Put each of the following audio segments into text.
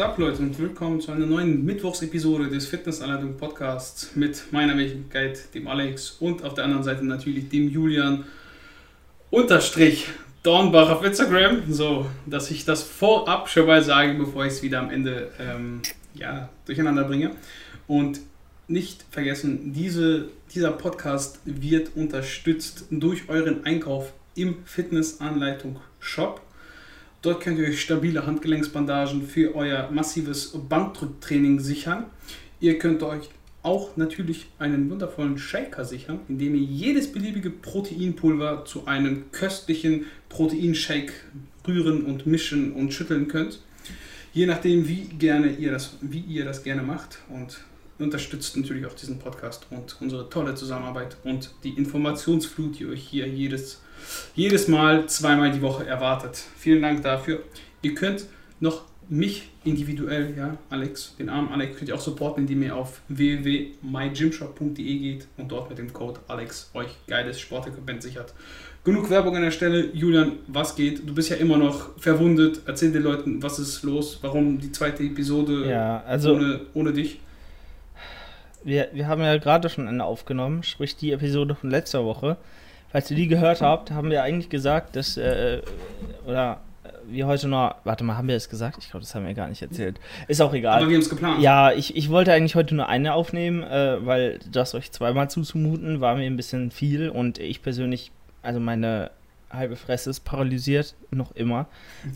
geht ab, Leute, und willkommen zu einer neuen Mittwochsepisode des Fitnessanleitung Podcasts mit meiner Wenigkeit, dem Alex, und auf der anderen Seite natürlich dem Julian Unterstrich Dornbach auf Instagram. So, dass ich das vorab schon mal sage, bevor ich es wieder am Ende ähm, ja, durcheinander bringe. Und nicht vergessen, diese, dieser Podcast wird unterstützt durch euren Einkauf im Fitnessanleitung Shop. Dort könnt ihr euch stabile Handgelenksbandagen für euer massives Bankdrücktraining sichern. Ihr könnt euch auch natürlich einen wundervollen Shaker sichern, indem ihr jedes beliebige Proteinpulver zu einem köstlichen Proteinshake rühren und mischen und schütteln könnt. Je nachdem, wie gerne ihr das, wie ihr das gerne macht und unterstützt natürlich auch diesen Podcast und unsere tolle Zusammenarbeit und die Informationsflut, die euch hier jedes jedes Mal zweimal die Woche erwartet. Vielen Dank dafür. Ihr könnt noch mich individuell, ja, Alex, den armen Alex, könnt ihr auch supporten, indem ihr auf www.mygymshop.de geht und dort mit dem Code Alex euch geiles Sportequipment sichert. Genug Werbung an der Stelle. Julian, was geht? Du bist ja immer noch verwundet. Erzähl den Leuten, was ist los? Warum die zweite Episode ja, also ohne, ohne dich? Wir, wir haben ja gerade schon eine aufgenommen, sprich die Episode von letzter Woche. Falls ihr die gehört habt, haben wir eigentlich gesagt, dass, äh, oder äh, wir heute noch, warte mal, haben wir es gesagt? Ich glaube, das haben wir gar nicht erzählt. Ist auch egal. Aber wir haben es geplant. Ja, ich, ich wollte eigentlich heute nur eine aufnehmen, äh, weil das euch zweimal zuzumuten, war mir ein bisschen viel und ich persönlich, also meine halbe Fresse ist paralysiert, noch immer.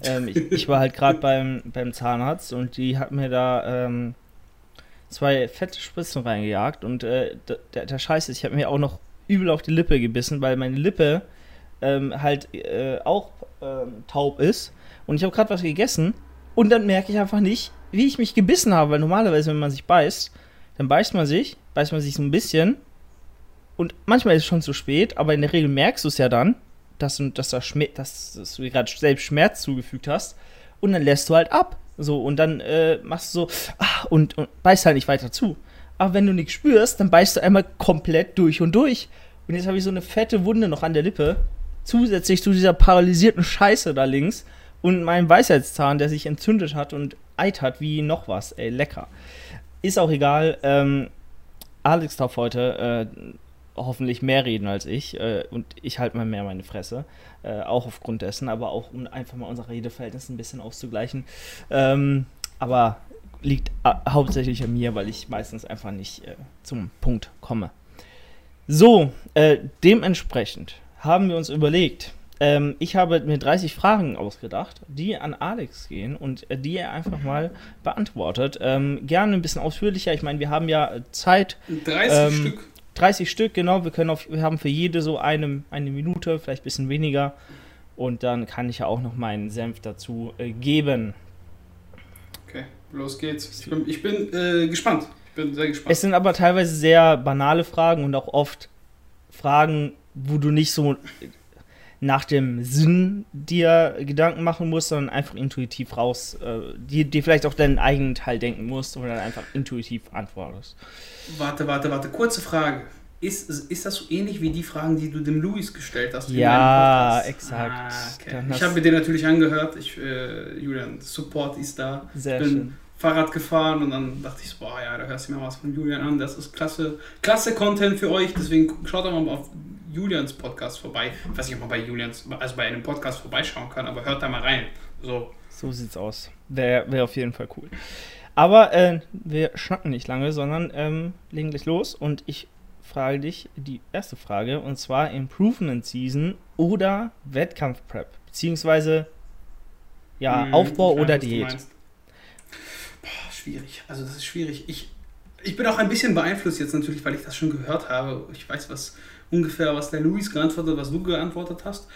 Ähm, ich, ich, war halt gerade beim, beim Zahnarzt und die hat mir da ähm, zwei fette Spritzen reingejagt und äh, der, der Scheiß ist, ich habe mir auch noch übel auf die Lippe gebissen, weil meine Lippe ähm, halt äh, auch ähm, taub ist. Und ich habe gerade was gegessen und dann merke ich einfach nicht, wie ich mich gebissen habe. Weil normalerweise, wenn man sich beißt, dann beißt man sich, beißt man sich so ein bisschen. Und manchmal ist es schon zu spät, aber in der Regel merkst du es ja dann, dass, dass, das dass, dass du dir gerade selbst Schmerz zugefügt hast. Und dann lässt du halt ab. So, und dann äh, machst du so, ah, und, und beißt halt nicht weiter zu. Aber wenn du nichts spürst, dann beißt du einmal komplett durch und durch. Und jetzt habe ich so eine fette Wunde noch an der Lippe. Zusätzlich zu dieser paralysierten Scheiße da links. Und meinem Weisheitszahn, der sich entzündet hat und eitert wie noch was. Ey, lecker. Ist auch egal. Ähm, Alex darf heute äh, hoffentlich mehr reden als ich. Äh, und ich halte mal mehr meine Fresse. Äh, auch aufgrund dessen, aber auch um einfach mal unser Redeverhältnis ein bisschen auszugleichen. Ähm, aber liegt äh, hauptsächlich an mir, weil ich meistens einfach nicht äh, zum Punkt komme. So, äh, dementsprechend haben wir uns überlegt, ähm, ich habe mir 30 Fragen ausgedacht, die an Alex gehen und äh, die er einfach mal beantwortet. Ähm, gerne ein bisschen ausführlicher. Ich meine, wir haben ja Zeit. 30 ähm, Stück. 30 Stück, genau. Wir, können auf, wir haben für jede so eine, eine Minute, vielleicht ein bisschen weniger. Und dann kann ich ja auch noch meinen Senf dazu äh, geben. Los geht's. Ich bin, äh, gespannt. Ich bin sehr gespannt. Es sind aber teilweise sehr banale Fragen und auch oft Fragen, wo du nicht so nach dem Sinn dir Gedanken machen musst, sondern einfach intuitiv raus, äh, die, die vielleicht auch deinen eigenen Teil denken musst und dann einfach intuitiv antwortest. Warte, warte, warte. Kurze Frage. Ist, ist das so ähnlich wie die Fragen, die du dem Luis gestellt hast? Ja, exakt. Ah, okay. Ich habe mir den natürlich angehört. Ich, äh, Julian, Support ist da. Sehr ich bin schön. Fahrrad gefahren und dann dachte ich so, boah, ja, da hörst du mir was von Julian an. Das ist klasse, klasse Content für euch. Deswegen schaut doch mal auf Julians Podcast vorbei. Ich weiß nicht, ob man bei Julians, also bei einem Podcast vorbeischauen kann, aber hört da mal rein. So, so sieht's aus. Wäre wär auf jeden Fall cool. Aber äh, wir schnacken nicht lange, sondern ähm, legen gleich los und ich frage dich die erste Frage und zwar Improvement Season oder Wettkampf Prep beziehungsweise ja hm, Aufbau oder Diät schwierig. Also das ist schwierig. Ich, ich bin auch ein bisschen beeinflusst jetzt natürlich, weil ich das schon gehört habe. Ich weiß was ungefähr, was der Luis geantwortet hat, was du geantwortet hast.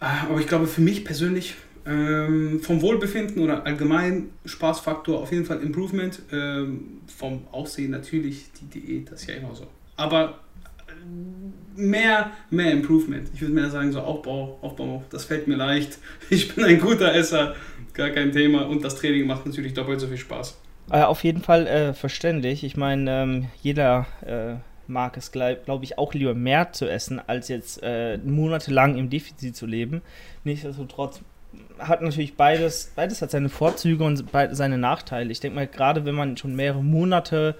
Äh, aber ich glaube für mich persönlich ähm, vom Wohlbefinden oder allgemein Spaßfaktor auf jeden Fall Improvement. Ähm, vom Aussehen natürlich die Diät, das ist ja immer so. Aber äh, mehr, mehr Improvement. Ich würde mehr sagen, so Aufbau, Aufbau, das fällt mir leicht. Ich bin ein guter Esser, gar kein Thema. Und das Training macht natürlich doppelt so viel Spaß. Äh, auf jeden Fall äh, verständlich. Ich meine, ähm, jeder äh, mag es, glaube glaub ich, auch lieber mehr zu essen, als jetzt äh, monatelang im Defizit zu leben. Nichtsdestotrotz hat natürlich beides, beides hat seine Vorzüge und seine Nachteile. Ich denke mal, gerade wenn man schon mehrere Monate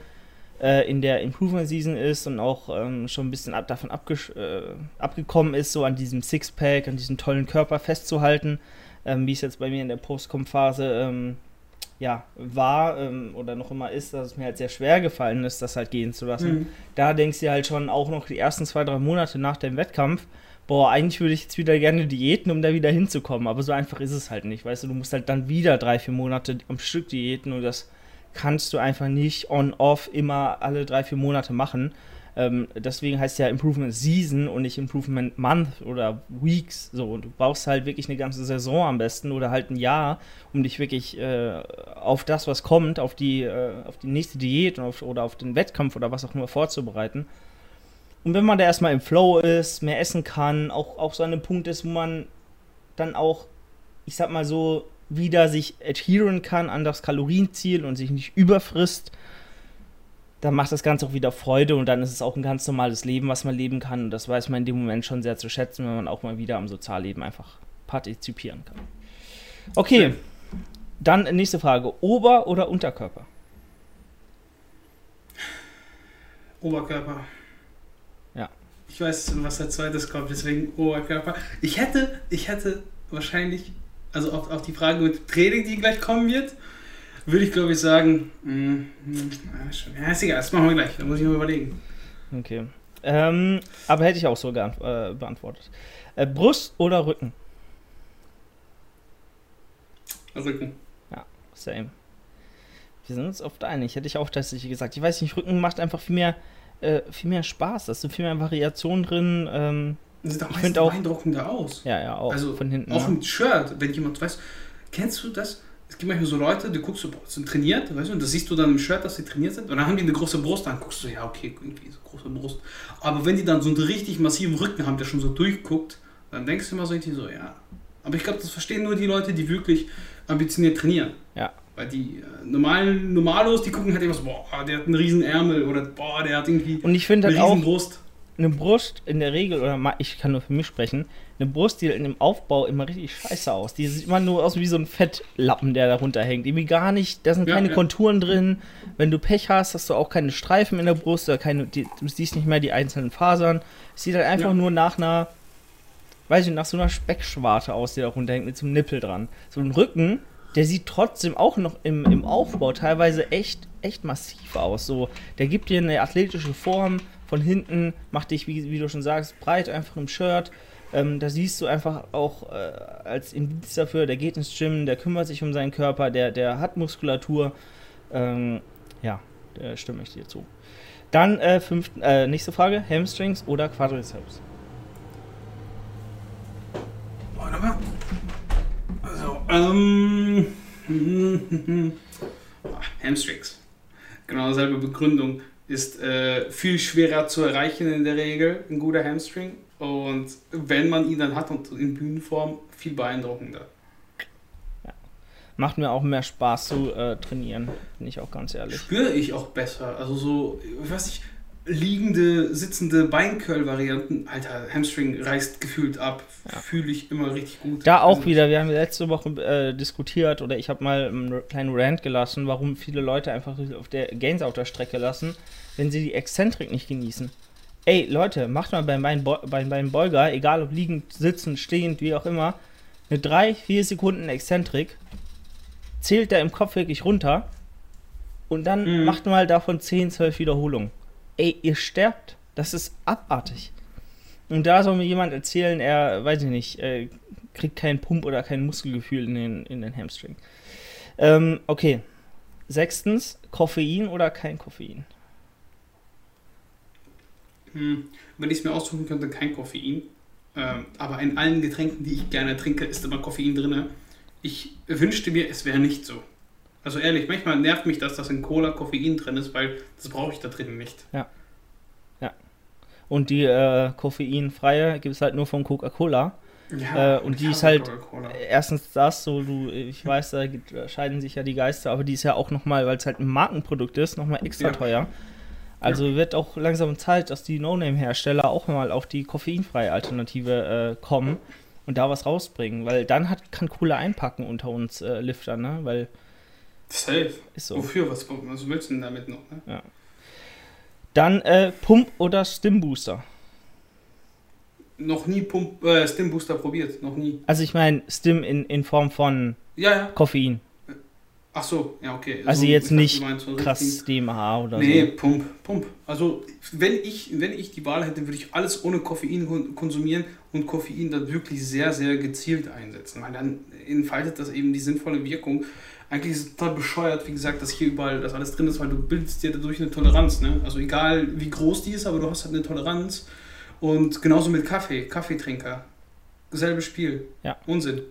äh, in der Improvement Season ist und auch ähm, schon ein bisschen ab, davon äh, abgekommen ist, so an diesem Sixpack, an diesem tollen Körper festzuhalten, ähm, wie es jetzt bei mir in der Post-Com-Phase ähm, ja, war ähm, oder noch immer ist, dass es mir halt sehr schwer gefallen ist, das halt gehen zu lassen. Mhm. Da denkst du halt schon auch noch die ersten zwei, drei Monate nach dem Wettkampf, boah, eigentlich würde ich jetzt wieder gerne diäten, um da wieder hinzukommen. Aber so einfach ist es halt nicht. Weißt du, du musst halt dann wieder drei, vier Monate am Stück diäten und das kannst du einfach nicht on-off immer alle drei, vier Monate machen. Ähm, deswegen heißt ja Improvement Season und nicht Improvement Month oder Weeks. So, und du brauchst halt wirklich eine ganze Saison am besten oder halt ein Jahr, um dich wirklich äh, auf das, was kommt, auf die, äh, auf die nächste Diät auf, oder auf den Wettkampf oder was auch immer vorzubereiten. Und wenn man da erstmal im Flow ist, mehr essen kann, auch, auch so an einem Punkt ist, wo man dann auch, ich sag mal so, wieder sich adheren kann an das Kalorienziel und sich nicht überfrisst, dann macht das Ganze auch wieder Freude und dann ist es auch ein ganz normales Leben, was man leben kann. Und das weiß man in dem Moment schon sehr zu schätzen, wenn man auch mal wieder am Sozialleben einfach partizipieren kann. Okay, dann nächste Frage. Ober- oder Unterkörper? Oberkörper. Ja. Ich weiß, was als zweites kommt, deswegen Oberkörper. Ich hätte, ich hätte wahrscheinlich, also auch, auch die Frage mit Training, die gleich kommen wird, würde ich glaube ich sagen, mh, mm, mh, mm, ja, ist egal, das machen wir gleich, da muss ich noch überlegen. Okay. Ähm, aber hätte ich auch so äh, beantwortet. Äh, Brust oder Rücken? Rücken. Ja, same. Wir sind uns oft einig. Hätte ich auch tatsächlich gesagt. Ich weiß nicht, Rücken macht einfach viel mehr äh, viel mehr Spaß. Da ist so viel mehr Variation drin. Ähm, sieht auch meistens auch, beeindruckender aus. Ja, ja, auch also von hinten. Auch ja. im Shirt, wenn jemand weiß, kennst du das? Es gibt manchmal so Leute, die guckst du, sind trainiert, weißt du, und das siehst du dann im Shirt, dass sie trainiert sind, und dann haben die eine große Brust, dann guckst du, ja, okay, irgendwie so große Brust. Aber wenn die dann so einen richtig massiven Rücken haben, der schon so durchguckt, dann denkst du immer so irgendwie so, ja. Aber ich glaube, das verstehen nur die Leute, die wirklich ambitioniert trainieren. Ja. Weil die äh, normalen Normalos, die gucken halt immer so, boah, der hat einen riesen Ärmel oder boah, der hat irgendwie Und ich halt auch Brust. Eine Brust in der Regel, oder ich kann nur für mich sprechen, eine Brust, die in dem Aufbau immer richtig scheiße aus. Die sieht immer nur aus wie so ein Fettlappen, der darunter hängt. Irgendwie gar nicht, da sind ja, keine ja. Konturen drin. Wenn du Pech hast, hast du auch keine Streifen in der Brust, oder keine, die, du siehst nicht mehr die einzelnen Fasern. Es sieht halt einfach ja. nur nach einer, weiß ich, nach so einer Speckschwarte aus, die da runterhängt mit so einem Nippel dran. So ein Rücken, der sieht trotzdem auch noch im, im Aufbau teilweise echt, echt massiv aus. So, der gibt dir eine athletische Form von hinten, macht dich, wie, wie du schon sagst, breit einfach im Shirt. Ähm, da siehst du einfach auch äh, als Indiz dafür, der geht ins Gym, der kümmert sich um seinen Körper, der, der hat Muskulatur. Ähm, ja, da stimme ich dir zu. Dann äh, fünf, äh, nächste Frage: Hamstrings oder Quadriceps? Warte mal. Ähm, Hamstrings. Genau dieselbe Begründung. Ist äh, viel schwerer zu erreichen in der Regel, ein guter Hamstring. Und wenn man ihn dann hat und in Bühnenform, viel beeindruckender. Ja. Macht mir auch mehr Spaß zu äh, trainieren, bin ich auch ganz ehrlich. Spüre ich auch besser. Also so, ich weiß nicht, liegende, sitzende Beincurl-Varianten, Alter, Hamstring reißt gefühlt ab. Ja. Fühle ich immer richtig gut. Da auch also, wieder, wir haben letzte Woche äh, diskutiert oder ich habe mal einen kleinen Rant gelassen, warum viele Leute einfach auf der Gains auf der Strecke lassen, wenn sie die Exzentrik nicht genießen. Ey, Leute, macht mal beim, Bein, beim, beim Beuger, egal ob liegend, sitzend, stehend, wie auch immer, eine 3-4 Sekunden Exzentrik, zählt da im Kopf wirklich runter und dann mhm. macht mal davon 10, 12 Wiederholungen ey, ihr sterbt. Das ist abartig. Und da soll mir jemand erzählen, er, weiß ich nicht, äh, kriegt keinen Pump oder kein Muskelgefühl in den, in den Hamstring. Ähm, okay. Sechstens, Koffein oder kein Koffein? Hm, wenn ich es mir aussuchen könnte, kein Koffein. Ähm, aber in allen Getränken, die ich gerne trinke, ist immer Koffein drin. Ich wünschte mir, es wäre nicht so. Also ehrlich, manchmal nervt mich, dass das in Cola Koffein drin ist, weil das brauche ich da drin nicht. Ja. Ja. Und die äh, koffeinfreie gibt es halt nur von Coca-Cola. Ja, äh, und die ist halt erstens das, so du, ich weiß, da scheiden sich ja die Geister, aber die ist ja auch nochmal, weil es halt ein Markenprodukt ist, nochmal extra ja. teuer. Also ja. wird auch langsam Zeit, dass die No-Name-Hersteller auch mal auf die koffeinfreie Alternative äh, kommen und da was rausbringen, weil dann hat, kann Cola einpacken unter uns äh, Liftern, ne? Weil Safe. ist so. Wofür? Was, was willst du denn damit noch? Ne? Dann äh, Pump oder Stimbooster. Noch nie Pump, äh, Stim Booster probiert. Noch nie. Also ich meine Stim in, in Form von Ja, ja. Koffein. Ach so, ja, okay. Also ich jetzt nicht meinst so Krass DMH oder Nee, so. Pump, Pump. Also, wenn ich, wenn ich die Wahl hätte, würde ich alles ohne Koffein kon- konsumieren und Koffein dann wirklich sehr, sehr gezielt einsetzen. Weil dann entfaltet das eben die sinnvolle Wirkung. Eigentlich ist es total bescheuert, wie gesagt, dass hier überall das alles drin ist, weil du bildest dir dadurch eine Toleranz. Ne? Also, egal wie groß die ist, aber du hast halt eine Toleranz. Und genauso mit Kaffee, Kaffeetrinker. Selbe Spiel. Ja. Unsinn.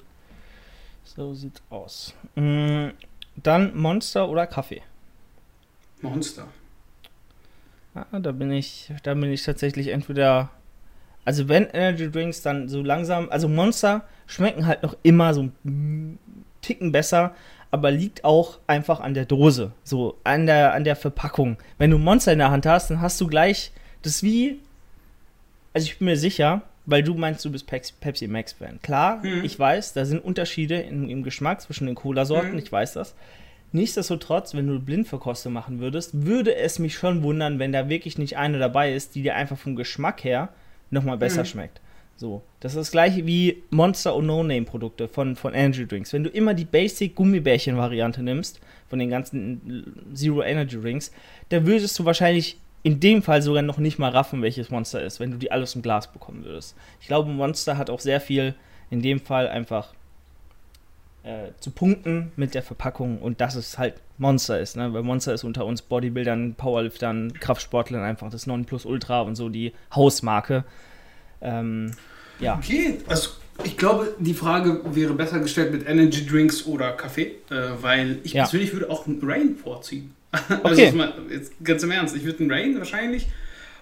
So sieht's aus. Mm, Dann Monster oder Kaffee. Monster. Ah, da bin ich, da bin ich tatsächlich entweder. Also wenn Energy Drinks dann so langsam, also Monster schmecken halt noch immer so einen Ticken besser, aber liegt auch einfach an der Dose, so an der an der Verpackung. Wenn du Monster in der Hand hast, dann hast du gleich das wie also ich bin mir sicher, weil du meinst, du bist Pepsi, Pepsi Max Fan. Klar, Mhm. ich weiß, da sind Unterschiede im, im Geschmack zwischen den Cola-Sorten, Mhm. ich weiß das. Nichtsdestotrotz, wenn du Blindverkostung machen würdest, würde es mich schon wundern, wenn da wirklich nicht eine dabei ist, die dir einfach vom Geschmack her nochmal besser Mhm. schmeckt. So, das ist das gleiche wie Monster- und No-Name-Produkte von, von Energy Drinks. Wenn du immer die Basic-Gummibärchen-Variante nimmst, von den ganzen Zero Energy Drinks, da würdest du wahrscheinlich in dem Fall sogar noch nicht mal raffen, welches Monster ist, wenn du die alles im Glas bekommen würdest. Ich glaube, Monster hat auch sehr viel, in dem Fall einfach äh, zu punkten mit der Verpackung und dass es halt Monster ist, ne? Weil Monster ist unter uns Bodybuildern, Powerliftern, Kraftsportlern einfach das Nonplusultra und so die Hausmarke. Ähm, ja, Okay, also ich glaube, die Frage wäre besser gestellt mit Energy Drinks oder Kaffee, äh, weil ich Ja. persönlich würde auch einen Rain vorziehen. also Okay. jetzt, mal, jetzt ganz im Ernst, ich würde einen Rain wahrscheinlich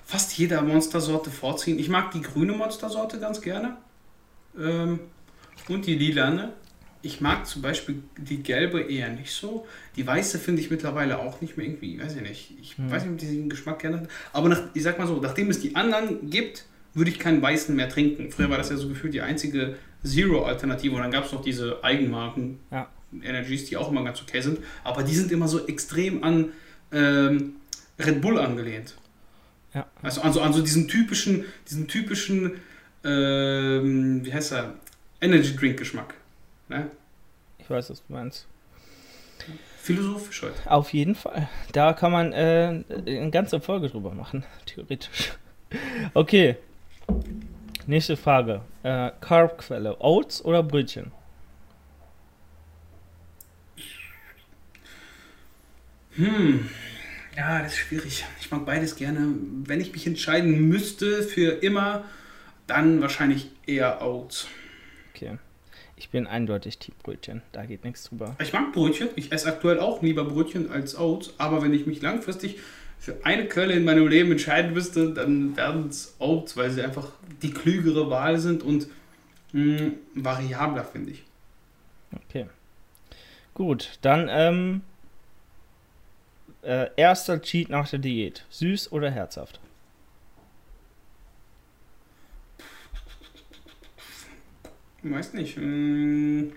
fast jeder Monstersorte vorziehen. Ich mag die grüne Monstersorte ganz gerne ähm, und die lilane. Ich mag zum Beispiel die gelbe eher nicht so. Die weiße finde ich mittlerweile auch nicht mehr irgendwie, weiß ich nicht. Ich Hm. weiß nicht, ob die den Geschmack gerne hat. Aber nach, ich sag mal so, nachdem es die anderen gibt, würde ich keinen weißen mehr trinken. Früher war das ja so gefühlt die einzige Zero-Alternative und dann gab es noch diese Eigenmarken Ja. Energies, die auch immer ganz okay sind. Aber die sind immer so extrem an ähm, Red Bull angelehnt. Ja. Also an so, an so diesen typischen, diesen typischen, ähm, wie heißt er, Energy Drink Geschmack. Ne? ich weiß, was du meinst. Philosophisch heute. Auf jeden Fall. Da kann man äh, eine ganze Folge drüber machen, theoretisch. Okay. Nächste Frage. Äh, Carbquelle, Oats oder Brötchen? Hm. Ja, das ist schwierig. Ich mag beides gerne. Wenn ich mich entscheiden müsste für immer, dann wahrscheinlich eher Oats. Okay. Ich bin eindeutig Team Brötchen. Da geht nichts drüber. Ich mag Brötchen. Ich esse aktuell auch lieber Brötchen als Oats. Aber wenn ich mich langfristig für eine Quelle in meinem Leben entscheiden müsste, dann werden es Oats, weil sie einfach die klügere Wahl sind und mh, variabler, finde ich. Okay. Gut, dann ähm, äh, erster Cheat nach der Diät. Süß oder herzhaft? Ich weiß nicht. Mh,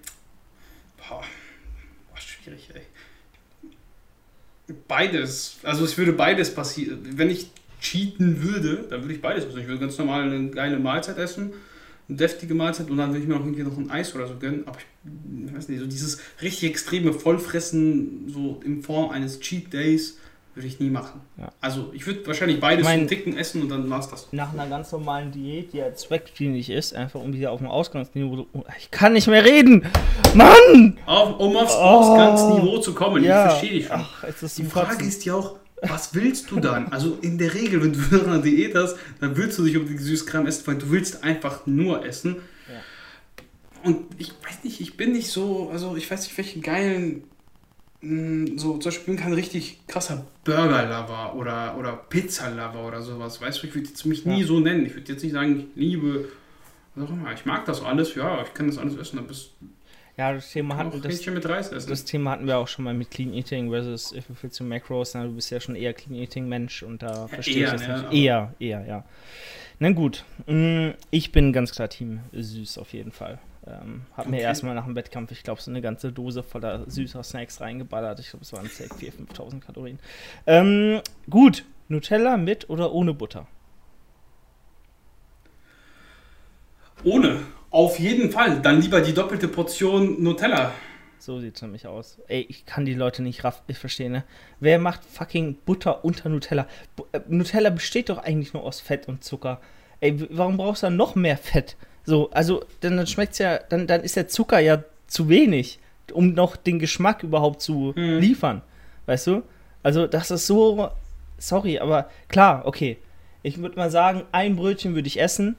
boah, boah, schwierig, ey. Beides. Also es würde beides passieren. Wenn ich cheaten würde, dann würde ich beides essen. Ich würde ganz normal eine geile Mahlzeit essen, eine deftige Mahlzeit und dann würde ich mir auch irgendwie noch ein Eis oder so gönnen. Aber ich, ich weiß nicht, so dieses richtig extreme Vollfressen, so in Form eines Cheat Days, würde ich nie machen. Ja. Also ich würde wahrscheinlich beides Mein- so Ticken essen und dann war's das. Nach einer ganz normalen Diät, die ja zweckdienlich ist, einfach um wieder auf dem Ausgangsniveau. zu- Oh, ich kann nicht mehr reden! Mann! Auf, um aufs Oh. Ausgangsniveau zu kommen, ja. ich verstehe dich schon. Ach, Die Frage Kotzen. ist ja auch, was willst du dann? Also in der Regel, wenn du eine Diät hast, dann willst du nicht um die Süßkram essen, weil du willst einfach nur essen. Ja. Und ich weiß nicht, ich bin nicht so, also ich weiß nicht, welche geilen, so zum Beispiel, ich bin kein richtig krasser Burger-Lover oder, oder Pizza-Lover oder sowas. Weißt du, ich würde jetzt mich nie Ja. so nennen. Ich würde jetzt nicht sagen, ich liebe, was auch immer. Ich mag das alles, ja, ich kann das alles essen, es Ja, das Thema hatten das, mit Reis essen. das Thema hatten wir auch schon mal mit Clean Eating versus if you feel to Macros. Na, du bist ja schon eher Clean Eating Mensch und da verstehe eher, ich das ne, nicht. Eher, eher, ja. Na gut, mm, ich bin ganz klar Team süß auf jeden Fall. Ähm, hab mir Okay. erstmal nach dem Wettkampf, ich glaube, so eine ganze Dose voller süßer Snacks reingeballert. Ich glaube, es waren safe 4.000, 5.000 Kalorien. Ähm, gut, Nutella mit oder ohne Butter? Ohne. Auf jeden Fall. Dann lieber die doppelte Portion Nutella. So sieht es nämlich aus. Ey, ich kann die Leute nicht raff, ich verstehe, ne? Wer macht fucking Butter unter Nutella? Bu äh, Nutella besteht doch eigentlich nur aus Fett und Zucker. Ey, warum brauchst du dann noch mehr Fett? So, also, dann, dann schmeckt's ja, dann, dann ist der Zucker ja zu wenig, um noch den Geschmack überhaupt zu Mhm. liefern. Weißt du? Also, das ist so, sorry, aber klar, okay. Ich würde mal sagen, ein Brötchen würde ich essen,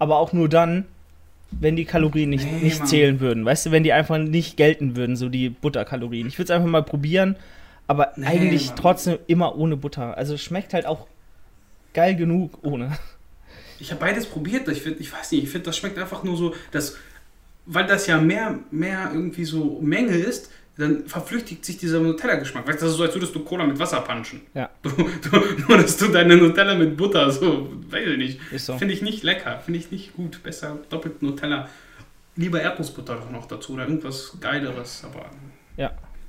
aber auch nur dann, wenn die Kalorien nicht, Nee, nicht Mann. zählen würden. Weißt du, wenn die einfach nicht gelten würden, so die Butterkalorien. Ich würde es einfach mal probieren, aber Nee, eigentlich Mann. trotzdem immer ohne Butter. Also es schmeckt halt auch geil genug ohne. Ich habe beides probiert. Ich, find, ich weiß nicht, ich finde, das schmeckt einfach nur so, dass, weil das ja mehr, mehr irgendwie so Menge ist, dann verflüchtigt sich dieser Nutella-Geschmack. Weißt du, das ist so, als würdest du Cola mit Wasser punchen. Ja. Du, du, nur, dass du deine Nutella mit Butter, so, weiß ich nicht. Ist so. Finde ich nicht lecker, finde ich nicht gut. Besser doppelt Nutella. Lieber Erdnussbutter doch noch dazu oder irgendwas Geileres, aber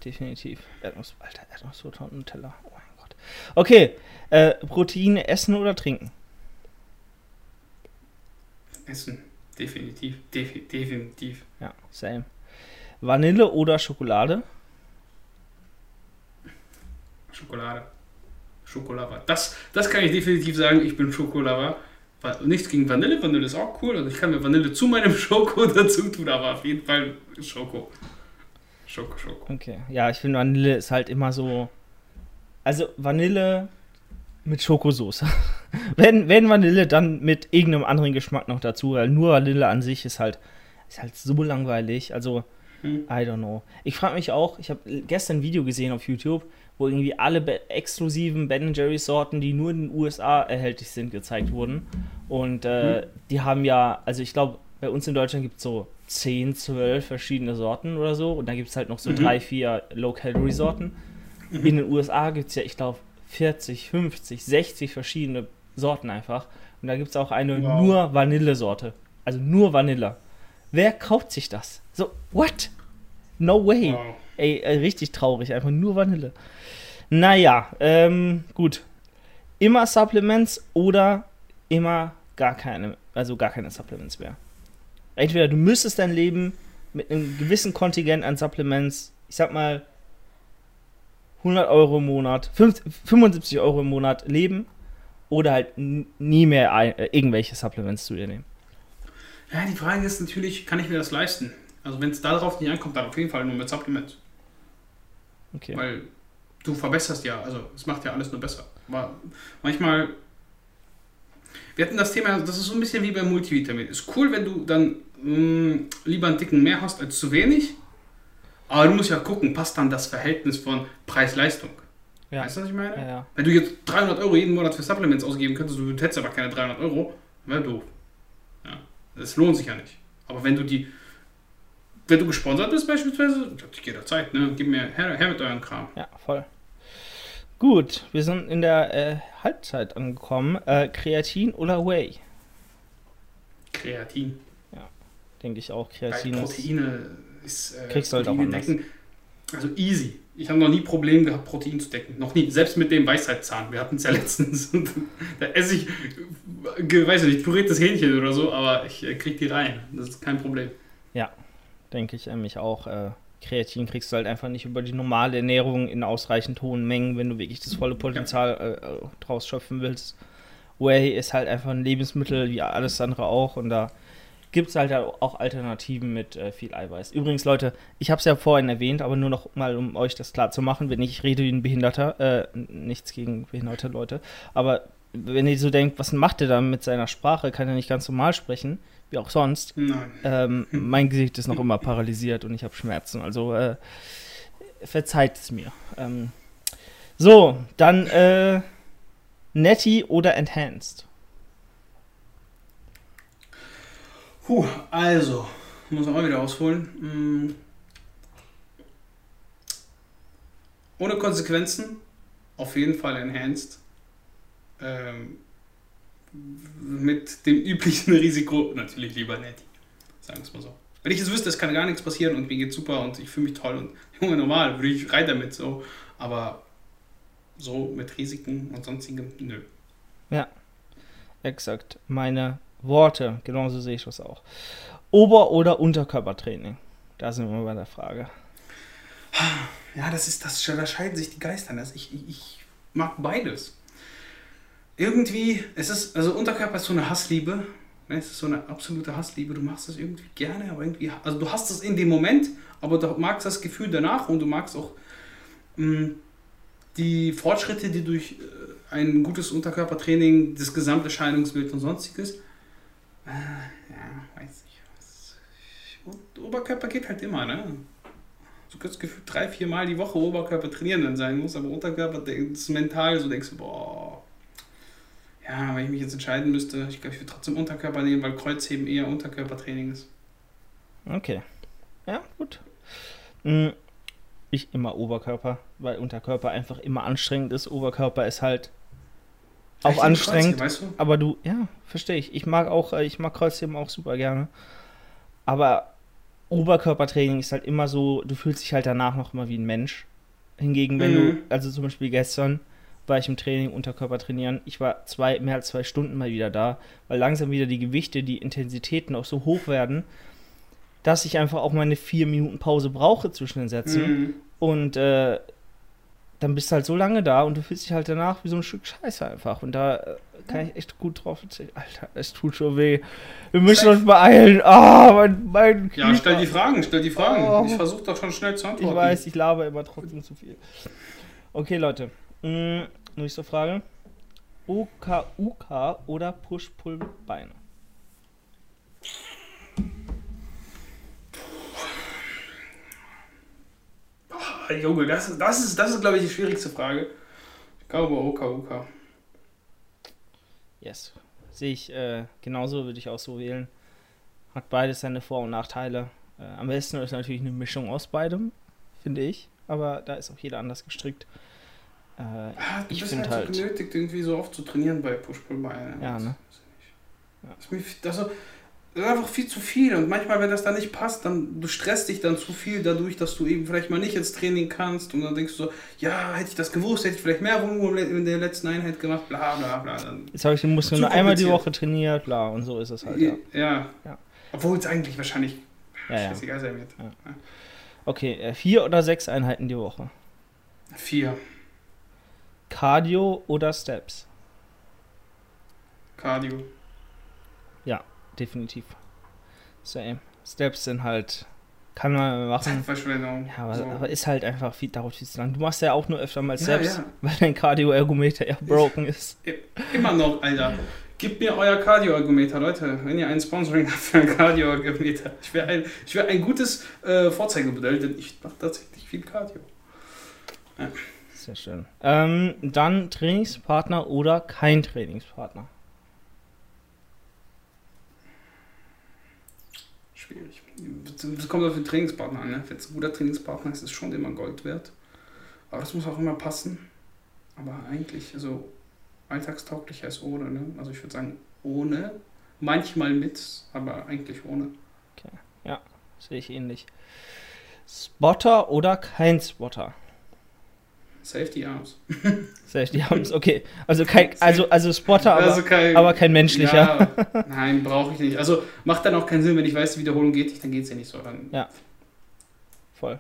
Definitiv. Erdnuss, Alter, Erdnussbutter und Nutella. Oh mein Gott. Okay, äh, Proteine essen oder trinken? Essen. Definitiv. Defi definitiv. Ja, same. Vanille oder Schokolade? Schokolade. Schokolava. Das, das kann ich definitiv sagen, ich bin Schokolava. Nichts gegen Vanille, Vanille ist auch cool. Also ich kann mir Vanille zu meinem Schoko dazu tun, aber auf jeden Fall Schoko. Schoko, Schoko. Okay. Ja, ich finde Vanille ist halt immer so. Also Vanille mit Schokosoße. wenn, wenn Vanille, dann mit irgendeinem anderen Geschmack noch dazu, weil nur Vanille an sich ist halt, ist halt so langweilig. Also, Hm. I don't know. Ich frage mich auch, ich habe gestern ein Video gesehen auf YouTube, wo irgendwie alle be exklusiven Ben Jerry's Sorten, die nur in den USA erhältlich sind, gezeigt wurden. Und äh, die haben ja, also ich glaube, bei uns in Deutschland gibt es so 10, 12 verschiedene Sorten oder so. Und dann gibt es halt noch so Mhm. drei, vier Low-Calorie-Sorten. In den USA gibt es ja, ich glaube, 40, 50, 60 verschiedene Sorten einfach. Und da gibt es auch eine Wow. nur Vanillesorte. Also nur Vanille. Wer kauft sich das? So, what? No way. Wow. Ey, äh, richtig traurig, einfach nur Vanille. Naja, ähm, gut. Immer Supplements oder immer gar keine, also gar keine Supplements mehr. Entweder du müsstest dein Leben mit einem gewissen Kontingent an Supplements, ich sag mal 100 Euro im Monat, 50, 75 Euro im Monat leben oder halt nie mehr ein, äh, irgendwelche Supplements zu dir nehmen. Ja, die Frage ist natürlich, kann ich mir das leisten? Also wenn es darauf nicht ankommt, dann auf jeden Fall nur mit Supplements. Okay. Weil du verbesserst ja, also es macht ja alles nur besser. Aber manchmal, wir hatten das Thema, das ist so ein bisschen wie beim Multivitamin. Ist cool, wenn du dann mh, lieber einen dicken mehr hast als zu wenig. Aber du musst ja gucken, passt dann das Verhältnis von Preis-Leistung. Ja. Weißt du, was ich meine? Ja, ja. Wenn du jetzt 300 Euro jeden Monat für Supplements ausgeben könntest, du hättest aber keine 300 Euro, wäre doof. Ja, das lohnt sich ja nicht. Aber wenn du die, wenn du gesponsert bist beispielsweise, jederzeit, ne, gib mir her, her mit euren Kram. Ja, voll. Gut, wir sind in der äh, Halbzeit angekommen. Äh, Kreatin oder Whey? Kreatin. Denke ich auch. Kreatin. Proteine ist. Äh, Kriegst du halt auch Proteine anders. decken. Also easy. Ich habe noch nie Problem gehabt, Protein zu decken. Noch nie. Selbst mit dem Weisheitszahn. Wir hatten es ja letztens. Da esse ich, äh, weiß ich nicht, püriertes Hähnchen oder so, aber ich äh, krieg die rein. Das ist kein Problem. Denke ich nämlich auch. Äh, Kreatin kriegst du halt einfach nicht über die normale Ernährung in ausreichend hohen Mengen, wenn du wirklich das volle Potenzial äh, äh, draus schöpfen willst. Whey ist halt einfach ein Lebensmittel wie alles andere auch und da gibt es halt auch Alternativen mit äh, viel Eiweiß. Übrigens, Leute, ich habe es ja vorhin erwähnt, aber nur noch mal, um euch das klar zu machen, wenn ich rede wie ein Behinderter, äh, nichts gegen behinderte Leute, aber wenn ihr so denkt, was macht er da mit seiner Sprache, kann er nicht ganz normal sprechen, wie auch sonst, ähm, mein Gesicht ist noch immer paralysiert und ich habe Schmerzen. Also äh, verzeiht es mir. Ähm, so, dann äh, Netty oder Enhanced. Puh, also, muss man auch wieder ausholen. Mm. Ohne Konsequenzen, auf jeden Fall enhanced. Ähm, mit dem üblichen Risiko natürlich lieber nicht. Sagen wir es mal so. Wenn ich jetzt wüsste, es kann gar nichts passieren und mir geht's super und ich fühle mich toll und Junge, normal, würde ich rein damit so. Aber so mit Risiken und sonstigem, nö. Ja, exakt. Meine Worte, genauso sehe ich das auch. Ober- oder Unterkörpertraining? Da sind wir bei der Frage. Ja, das ist, das, da scheiden sich die Geister. Das, ich, ich, ich mag beides. Irgendwie, es ist, also Unterkörper ist so eine Hassliebe. Ne, es ist so eine absolute Hassliebe. Du machst das irgendwie gerne, aber irgendwie, also du hast es in dem Moment, aber du magst das Gefühl danach und du magst auch mh, die Fortschritte, die durch äh, ein gutes Unterkörpertraining, das gesamte Erscheinungsbild und sonstiges. Weiß ich was. Und Oberkörper geht halt immer, ne? Du kannst gefühlt drei, vier Mal die Woche Oberkörper trainieren dann sein muss, aber Unterkörper ist mental so denkst du, boah. Ja, wenn ich mich jetzt entscheiden müsste, ich glaube, ich würde trotzdem Unterkörper nehmen, weil Kreuzheben eher Unterkörpertraining ist. Okay. Ja, gut. Hm, Ich immer Oberkörper, weil Unterkörper einfach immer anstrengend ist. Oberkörper ist halt auch anstrengend. Weißt du? Aber du, ja, verstehe ich. Ich mag auch, äh, ich mag Kreuzheben auch super gerne. Aber Oberkörpertraining ist halt immer so, du fühlst dich halt danach noch immer wie ein Mensch. Hingegen, wenn Mhm. du, also zum Beispiel gestern war ich im Training, Unterkörper trainieren. Ich war zwei, mehr als zwei Stunden mal wieder da, weil langsam wieder die Gewichte, die Intensitäten auch so hoch werden, dass ich einfach auch meine vier Minuten Pause brauche zwischen den Sätzen. Mhm. Und äh, dann bist du halt so lange da und du fühlst dich halt danach wie so ein Stück Scheiße einfach. Und da äh, kann ich echt gut drauf erzählen. Alter, es tut schon weh. Wir müssen uns beeilen. Ah, mein, mein Ja, stell die Fragen, stell die Fragen. Oh. Ich versuche doch schon schnell zu antworten. Ich weiß, ich laber immer trotzdem zu viel. Okay, Leute. Hm, nächste Frage. OKUK oder Push-Pull-Beine? Junge, das, ist- das ist, das ist glaube ich, die schwierigste Frage. Ich glaube, Oka, Oka. Yes. Sehe ich äh, genauso, würde ich auch so wählen. Hat beides seine Vor- und Nachteile. Äh, am besten ist natürlich eine Mischung aus beidem, finde ich. Aber da ist auch jeder anders gestrickt. Äh, Ah, du Ich bist halt, halt- so genötigt, irgendwie so oft zu trainieren bei Push-Pull-Beine. Ja, ne? Ja. Das ist mir viel- also, das ist einfach viel zu viel und manchmal, wenn das dann nicht passt, dann du stresst dich dann zu viel dadurch, dass du eben vielleicht mal nicht ins Training kannst und dann denkst du so, ja, hätte ich das gewusst, hätte ich vielleicht mehr Volumen in der letzten Einheit gemacht, bla bla bla. Dann, jetzt habe ich den Muskel nur einmal die. Woche trainiert, bla, und so ist es halt, ja. ja. Ja. Obwohl es eigentlich wahrscheinlich Ja, ja. scheißegal sein wird. Okay, äh, vier oder sechs Einheiten die Woche. Vier. Cardio oder Steps? Cardio. Definitiv. Same. Steps sind halt, kann man machen. Zeitverschwendung. Ja, aber, so. aber ist halt einfach viel, dauert viel zu lang. Du machst ja auch nur öfter mal Ja, Steps, ja. weil dein Cardio-Ergometer ja broken ist. Immer noch, Alter. Gebt mir euer Cardio-Ergometer, Leute. Wenn ihr ein Sponsoring habt für ein Cardio-Ergometer. Ich wäre ein, ich wär ein gutes äh, Vorzeigemodell, denn ich mache tatsächlich viel Cardio. Sehr schön. Ähm, dann Trainingspartner oder kein Trainingspartner. Schwierig. Das kommt auf den Trainingspartner an. Ne? Wenn es ein guter Trainingspartner ist, ist es schon immer Gold wert. Aber das muss auch immer passen. Aber eigentlich, also alltagstauglicher ist ohne. Ne? Also ich würde sagen, ohne. Manchmal mit, aber eigentlich ohne. Sehe ich ähnlich. Spotter oder kein Spotter? Safety Arms. Safety Arms, okay. Also kein, also, also Spotter, aber, also kein, aber kein menschlicher. Ja, nein, brauche ich nicht. Also macht dann auch keinen Sinn, wenn ich weiß, die Wiederholung geht nicht, dann geht es ja nicht so. Dann, Ja. Voll.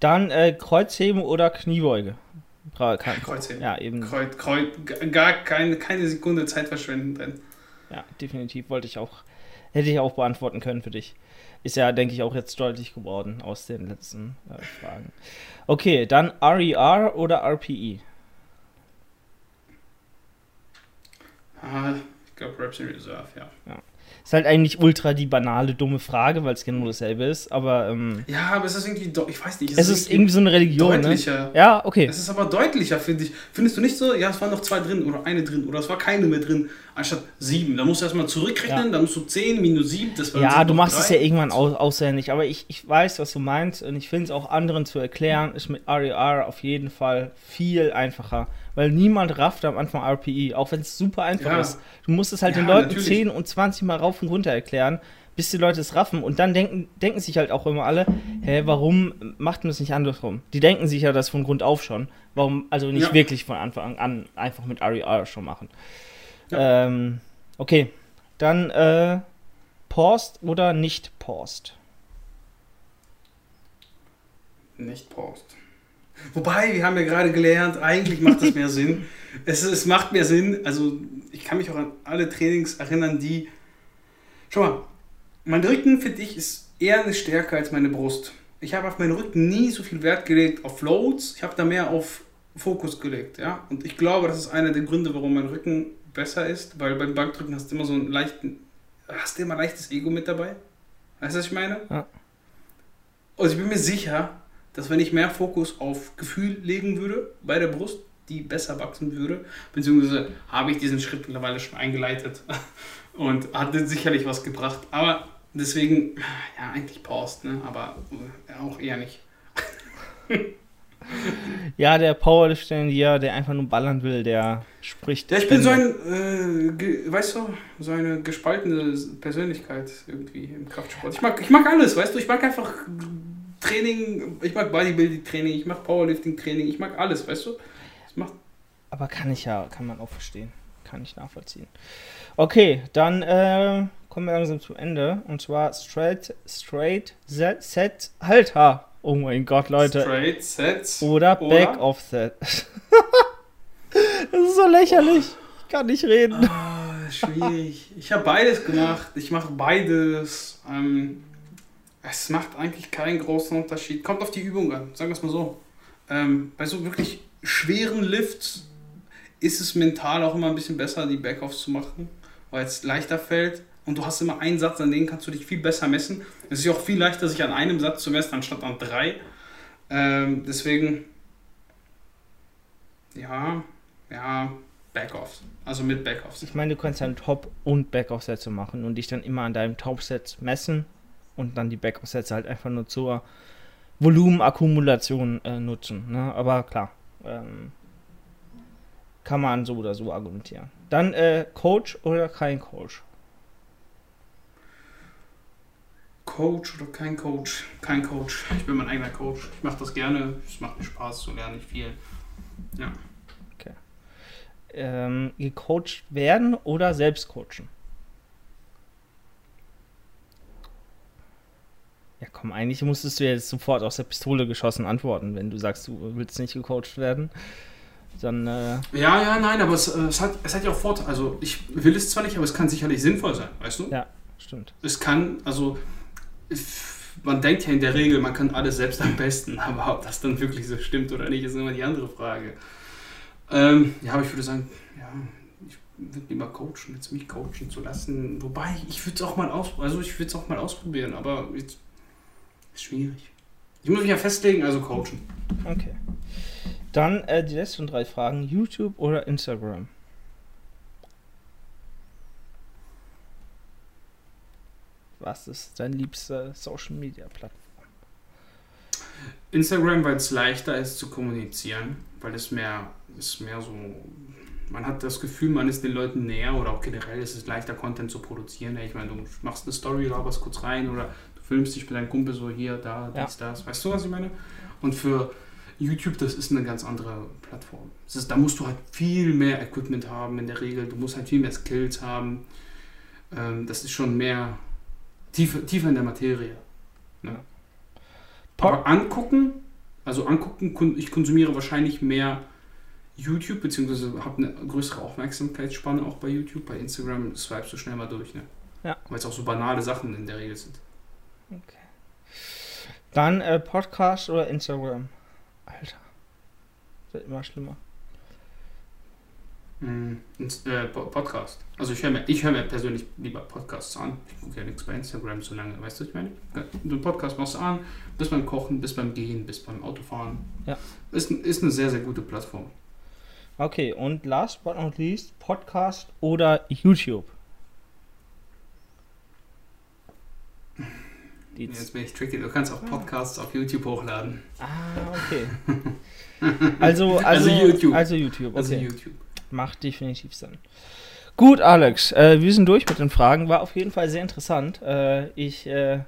Dann äh, Kreuzheben oder Kniebeuge? Bra kein, Kreuzheben. Ja, eben. Kreuz, Kreuz, gar keine, keine Sekunde Zeit verschwenden drin. Ja, definitiv wollte ich auch, hätte ich auch beantworten können für dich. Ist ja, denke ich, auch jetzt deutlich geworden aus den letzten äh, Fragen. Okay, dann RER oder E? RPE? Ah, ich glaube Reps in Reserve, ja. Ist halt eigentlich ultra die banale, dumme Frage, weil es genau dasselbe ist, aber ähm, Ja, aber es ist irgendwie, ich weiß nicht, es ist irgendwie so eine Religion, ne? deutlicher. Ja, okay. Es ist aber deutlicher, finde ich. Findest du nicht so, ja, es waren noch zwei drin oder eine drin oder es war keine mehr drin, anstatt sieben. Da musst du erstmal zurückrechnen, Ja. dann musst du zehn minus sieben, das waren Ja, du machst es drei. ja irgendwann aus, auswendig, aber ich, ich weiß, was du meinst und ich finde es auch anderen zu erklären, ist mit RER auf jeden Fall viel einfacher, weil niemand rafft am Anfang RPE, auch wenn es super einfach Ja. ist. Du musst es halt Ja, den Leuten natürlich. 10 und 20 Mal rauf und runter erklären, bis die Leute es raffen und dann denken, denken sich halt auch immer alle, hä, warum macht man es nicht andersrum? Die denken sich ja das von Grund auf schon. Warum also nicht Ja. wirklich von Anfang an einfach mit RER schon machen? Ähm, okay, dann äh, paused oder nicht paused? Nicht Post. Wobei, wir haben ja gerade gelernt, eigentlich macht das mehr Sinn. Es, es macht mehr Sinn. Also, ich kann mich auch an alle Trainings erinnern, die. Schau mal, mein Rücken, finde ich, ist eher eine Stärke als meine Brust. Ich habe auf meinen Rücken nie so viel Wert gelegt auf Floats. Ich habe da mehr auf Fokus gelegt. Ja? Und ich glaube, das ist einer der Gründe, warum mein Rücken besser ist, weil beim Bankdrücken hast du immer so einen leichten. Hast du immer leichtes Ego mit dabei? Weißt du, was ich meine? Ja. Also ich bin mir sicher, dass wenn ich mehr Fokus auf Gefühl legen würde bei der Brust, die besser wachsen würde, beziehungsweise habe ich diesen Schritt mittlerweile schon eingeleitet und hat sicherlich was gebracht. Aber deswegen, ja, eigentlich Post, ne? aber äh, auch eher nicht. Ja, der Powerlifter, der einfach nur ballern will, der spricht. Ja, ich bin so ein, äh, weißt du, so eine gespaltene Persönlichkeit irgendwie im Kraftsport. Ich mag, ich mag alles, weißt du, ich mag einfach Training, ich mag Bodybuilding-Training, ich mag Powerlifting-Training, ich mag alles, weißt du. Das macht Aber kann ich ja, kann man auch verstehen. Kann ich nachvollziehen. Okay, dann äh, kommen wir langsam zum Ende. Und zwar straight, straight, set, set Halter. Oh mein Gott, Leute. Straight Sets. Oder, Oder? Back Offset. das ist so lächerlich. Ich kann nicht reden. Ah, schwierig. Ich habe beides gemacht. Ich mache beides. Ähm, es macht eigentlich keinen großen Unterschied. Kommt auf die Übung an, sagen wir es mal so. Ähm, bei so wirklich schweren Lifts ist es mental auch immer ein bisschen besser, die Backoffs zu machen, weil es leichter fällt. Und du hast immer einen Satz, an den kannst du dich viel besser messen. Es ist ja auch viel leichter, sich an einem Satz zu messen, anstatt an drei. Ähm, deswegen, ja, ja, Backoffs. Also mit Backoffs. Ich meine, du kannst dann Top- und Back-Offsätze machen und dich dann immer an deinem Top-Set messen und dann die Back-Offsätze halt einfach nur zur Volumenakkumulation äh, nutzen. Ne? Aber klar, ähm, kann man so oder so argumentieren. Dann äh, Coach oder kein Coach? Coach oder kein Coach? Kein Coach. Ich bin mein eigener Coach. Ich mache das gerne. Es macht mir Spaß, so lerne ich viel. Ja. Ähm, gecoacht werden oder selbst coachen? Ja, komm, eigentlich musstest du jetzt sofort aus der Pistole geschossen antworten, wenn du sagst, du willst nicht gecoacht werden. Dann, äh, Ja, ja, nein, aber es, äh, es, hat, es hat ja auch Vorteile. Also ich will es zwar nicht, aber es kann sicherlich sinnvoll sein, weißt du? ja, stimmt. Es kann, also man denkt ja in der Regel, man kann alles selbst am besten, aber ob das dann wirklich so stimmt oder nicht, ist immer die andere Frage. Ähm, ja, aber ich würde sagen, ja, ich würde lieber coachen, jetzt mich coachen zu lassen. Wobei, ich würde es auch mal aus, also ich würde es auch mal ausprobieren, aber jetzt ist schwierig. Ich muss mich ja festlegen, also coachen. Okay. Dann äh, die letzten drei Fragen: YouTube oder Instagram? Was ist dein liebster Social Media Plattform? Instagram, weil es leichter ist zu kommunizieren, weil es mehr, ist mehr so, man hat das Gefühl, man ist den Leuten näher oder auch generell ist es leichter, Content zu produzieren. Ich meine, du machst eine Story, laberst kurz rein oder filmst dich mit deinem Kumpel so hier, da, Ja. dies, das. Weißt du, was ich meine? Und für YouTube, das ist eine ganz andere Plattform. Ist, da musst du halt viel mehr Equipment haben in der Regel. Du musst halt viel mehr Skills haben. Ähm, das ist schon mehr tiefer, tiefer in der Materie. Ne? Aber angucken, also angucken, ich konsumiere wahrscheinlich mehr YouTube, beziehungsweise habe eine größere Aufmerksamkeitsspanne auch bei YouTube. Bei Instagram swipest du schnell mal durch, ne? Ja. Weil es auch so banale Sachen in der Regel sind. Dann äh, Podcast oder Instagram? Alter. Wird immer schlimmer. Und, äh, Po- Podcast. Also ich höre mir, ich höre mir persönlich lieber Podcasts an. Ich gucke ja nichts bei Instagram so lange, weißt du, was ich meine? Du Podcast machst du an, bis beim Kochen, bis beim Gehen, bis beim Autofahren. Ja. Ist, ist eine sehr, sehr gute Plattform. Okay, und last but not least, Podcast oder YouTube? Die Jetzt bin ich tricky. Du kannst auch Podcasts auf YouTube hochladen. ah, okay. Also, also, Also YouTube. Also YouTube, okay. Also YouTube. Macht definitiv Sinn. Gut, Alex, äh, wir sind durch mit den Fragen. War auf jeden Fall sehr interessant. Äh, ich äh,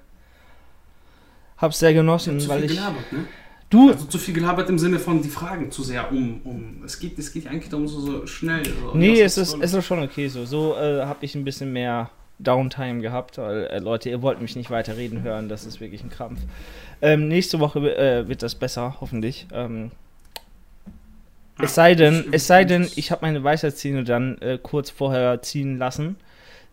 habe es sehr genossen, zu weil viel ich. gelabert, ne? Du, Also zu viel gelabert im Sinne von die Fragen zu sehr um. um es, geht, es geht eigentlich darum, so, so schnell. So, nee, es ist, es ist schon okay so. So äh, habe ich ein bisschen mehr Downtime gehabt, weil äh, Leute, ihr wollt mich nicht weiter reden hören. Das ist wirklich ein Krampf. Ähm, nächste Woche äh, wird das besser, hoffentlich. Ähm, es sei denn, ich- es sei denn, ich habe meine Weisheitszähne dann äh, kurz vorher ziehen lassen.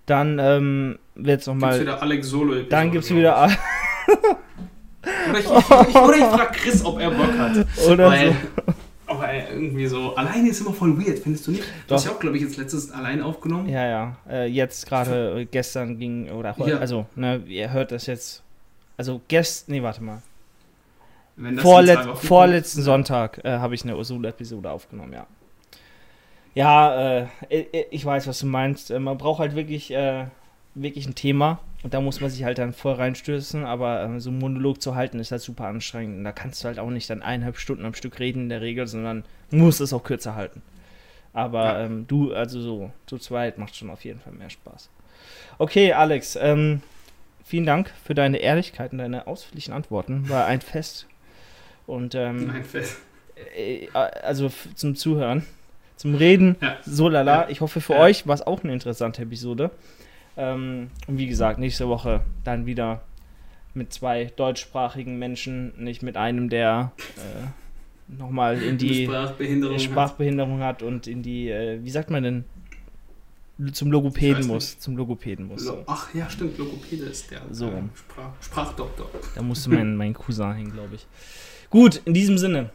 Dann ähm, wird es Gibt's nochmal. wieder Alex Solo. Dann gibt es wieder. Oder ich, ich, ich, ich frage Chris, ob er Bock hat. Oder weil, so. Ey, irgendwie so. Alleine ist immer voll weird, findest du nicht? Du hast ja auch, glaube ich, jetzt letztens alleine aufgenommen. Ja, ja. Äh, jetzt gerade äh, gestern ging, oder heute, Ja. also, ne, ihr hört das jetzt. Also gestern, nee, warte mal. Vorlet vorletzten kommt. Sonntag äh, habe ich eine Ursula-Episode aufgenommen, ja. Ja, äh, ich, ich weiß, was du meinst. Äh, Man braucht halt wirklich, äh, wirklich ein Thema und da muss man sich halt dann voll reinstürzen, aber äh, so einen Monolog zu halten ist halt super anstrengend und da kannst du halt auch nicht dann eineinhalb Stunden am Stück reden in der Regel, sondern musst es auch kürzer halten. Aber Ja. ähm, du, also so, zu zweit macht schon auf jeden Fall mehr Spaß. Okay, Alex, ähm, vielen Dank für deine Ehrlichkeit und deine ausführlichen Antworten. War ein Fest. Und ähm, Nein, fest. äh, also f- zum Zuhören, zum Reden, Ja. so lala. Ja. Ich hoffe für euch war es auch eine interessante Episode. Ähm, und wie gesagt, nächste Woche dann wieder mit zwei deutschsprachigen Menschen, nicht mit einem, der äh, nochmal in die Sprachbehinderung. hat. Sprachbehinderung hat und in die, äh, wie sagt man denn, zum Logopäden muss. Zum Logopäden muss. So. Ach ja, stimmt, Logopäde ist der So. äh, Sprach, Sprachdoktor. Da musste mein, mein Cousin hin, glaube ich. Gut, in diesem Sinne.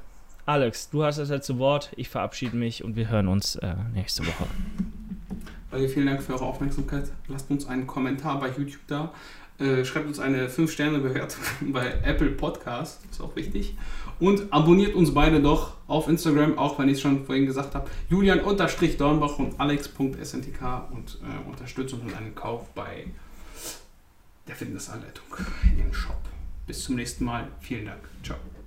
Alex, du hast das letzte Wort. Ich verabschiede mich und wir hören uns äh, nächste Woche. Leute, vielen Dank für eure Aufmerksamkeit. Lasst uns einen Kommentar bei YouTube da. Äh, schreibt uns eine 5-Sterne-Bewertung bei Apple Podcast. Ist auch wichtig. Und abonniert uns beide doch auf Instagram, auch wenn ich es schon vorhin gesagt habe. Julian-Dornbach und alex.sntk und äh, unterstützt uns mit einem Kauf bei der Fitnessanleitung im Shop. Bis zum nächsten Mal. Vielen Dank. Ciao.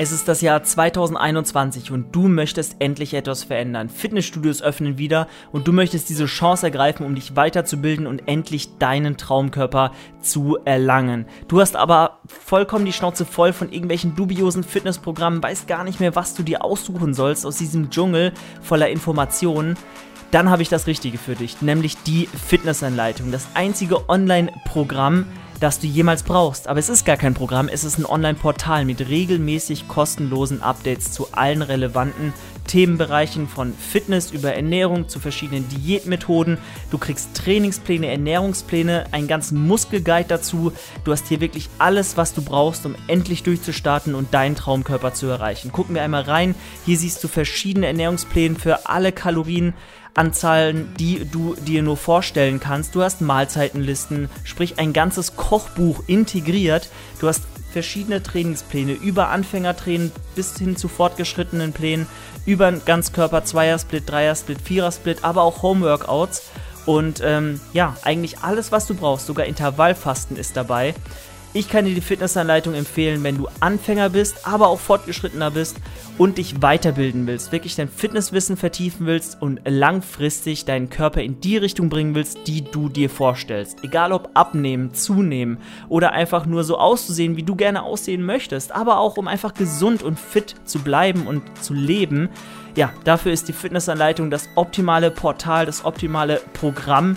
Es ist das Jahr 2021 und du möchtest endlich etwas verändern. Fitnessstudios öffnen wieder und du möchtest diese Chance ergreifen, um dich weiterzubilden und endlich deinen Traumkörper zu erlangen. Du hast aber vollkommen die Schnauze voll von irgendwelchen dubiosen Fitnessprogrammen, weißt gar nicht mehr, was du dir aussuchen sollst aus diesem Dschungel voller Informationen. Dann habe ich das Richtige für dich, nämlich die Fitnessanleitung. Das einzige Online-Programm, das du jemals brauchst. Aber es ist gar kein Programm, es ist ein Online-Portal mit regelmäßig kostenlosen Updates zu allen relevanten Themenbereichen von Fitness über Ernährung zu verschiedenen Diätmethoden. Du kriegst Trainingspläne, Ernährungspläne, einen ganzen Muskelguide dazu. Du hast hier wirklich alles, was du brauchst, um endlich durchzustarten und deinen Traumkörper zu erreichen. Gucken wir einmal rein. Hier siehst du verschiedene Ernährungspläne für alle Kalorien. Anzahlen, die du dir nur vorstellen kannst. Du hast Mahlzeitenlisten, sprich ein ganzes Kochbuch integriert. Du hast verschiedene Trainingspläne, über Anfängertraining bis hin zu fortgeschrittenen Plänen, über Ganzkörper, Zweiersplit, Dreiersplit, Vierersplit, aber auch Homeworkouts. Und ähm, ja, eigentlich alles, was du brauchst, sogar Intervallfasten ist dabei. Ich kann dir die Fitnessanleitung empfehlen, wenn du Anfänger bist, aber auch fortgeschrittener bist und dich weiterbilden willst, wirklich dein Fitnesswissen vertiefen willst und langfristig deinen Körper in die Richtung bringen willst, die du dir vorstellst. Egal ob abnehmen, zunehmen oder einfach nur so auszusehen, wie du gerne aussehen möchtest, aber auch um einfach gesund und fit zu bleiben und zu leben. Ja, dafür ist die Fitnessanleitung das optimale Portal, das optimale Programm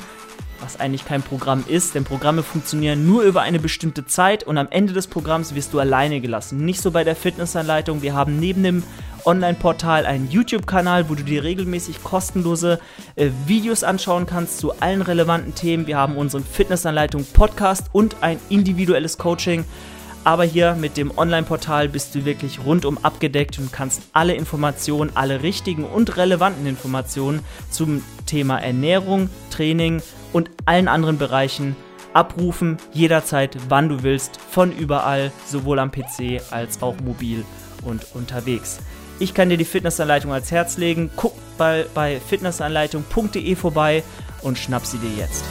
was eigentlich kein Programm ist, denn Programme funktionieren nur über eine bestimmte Zeit und am Ende des Programms wirst du alleine gelassen. Nicht so bei der Fitnessanleitung. Wir haben neben dem Online-Portal einen YouTube-Kanal, wo du dir regelmäßig kostenlose äh, Videos anschauen kannst zu allen relevanten Themen. Wir haben unseren Fitnessanleitung-Podcast und ein individuelles Coaching. Aber hier mit dem Online-Portal bist du wirklich rundum abgedeckt und kannst alle Informationen, alle richtigen und relevanten Informationen zum Thema Ernährung, Training und allen anderen Bereichen abrufen, jederzeit, wann du willst, von überall, sowohl am PC als auch mobil und unterwegs. Ich kann dir die Fitnessanleitung ans Herz legen. Guck bei, bei fitnessanleitung.de vorbei und schnapp sie dir jetzt.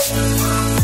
Tschüss.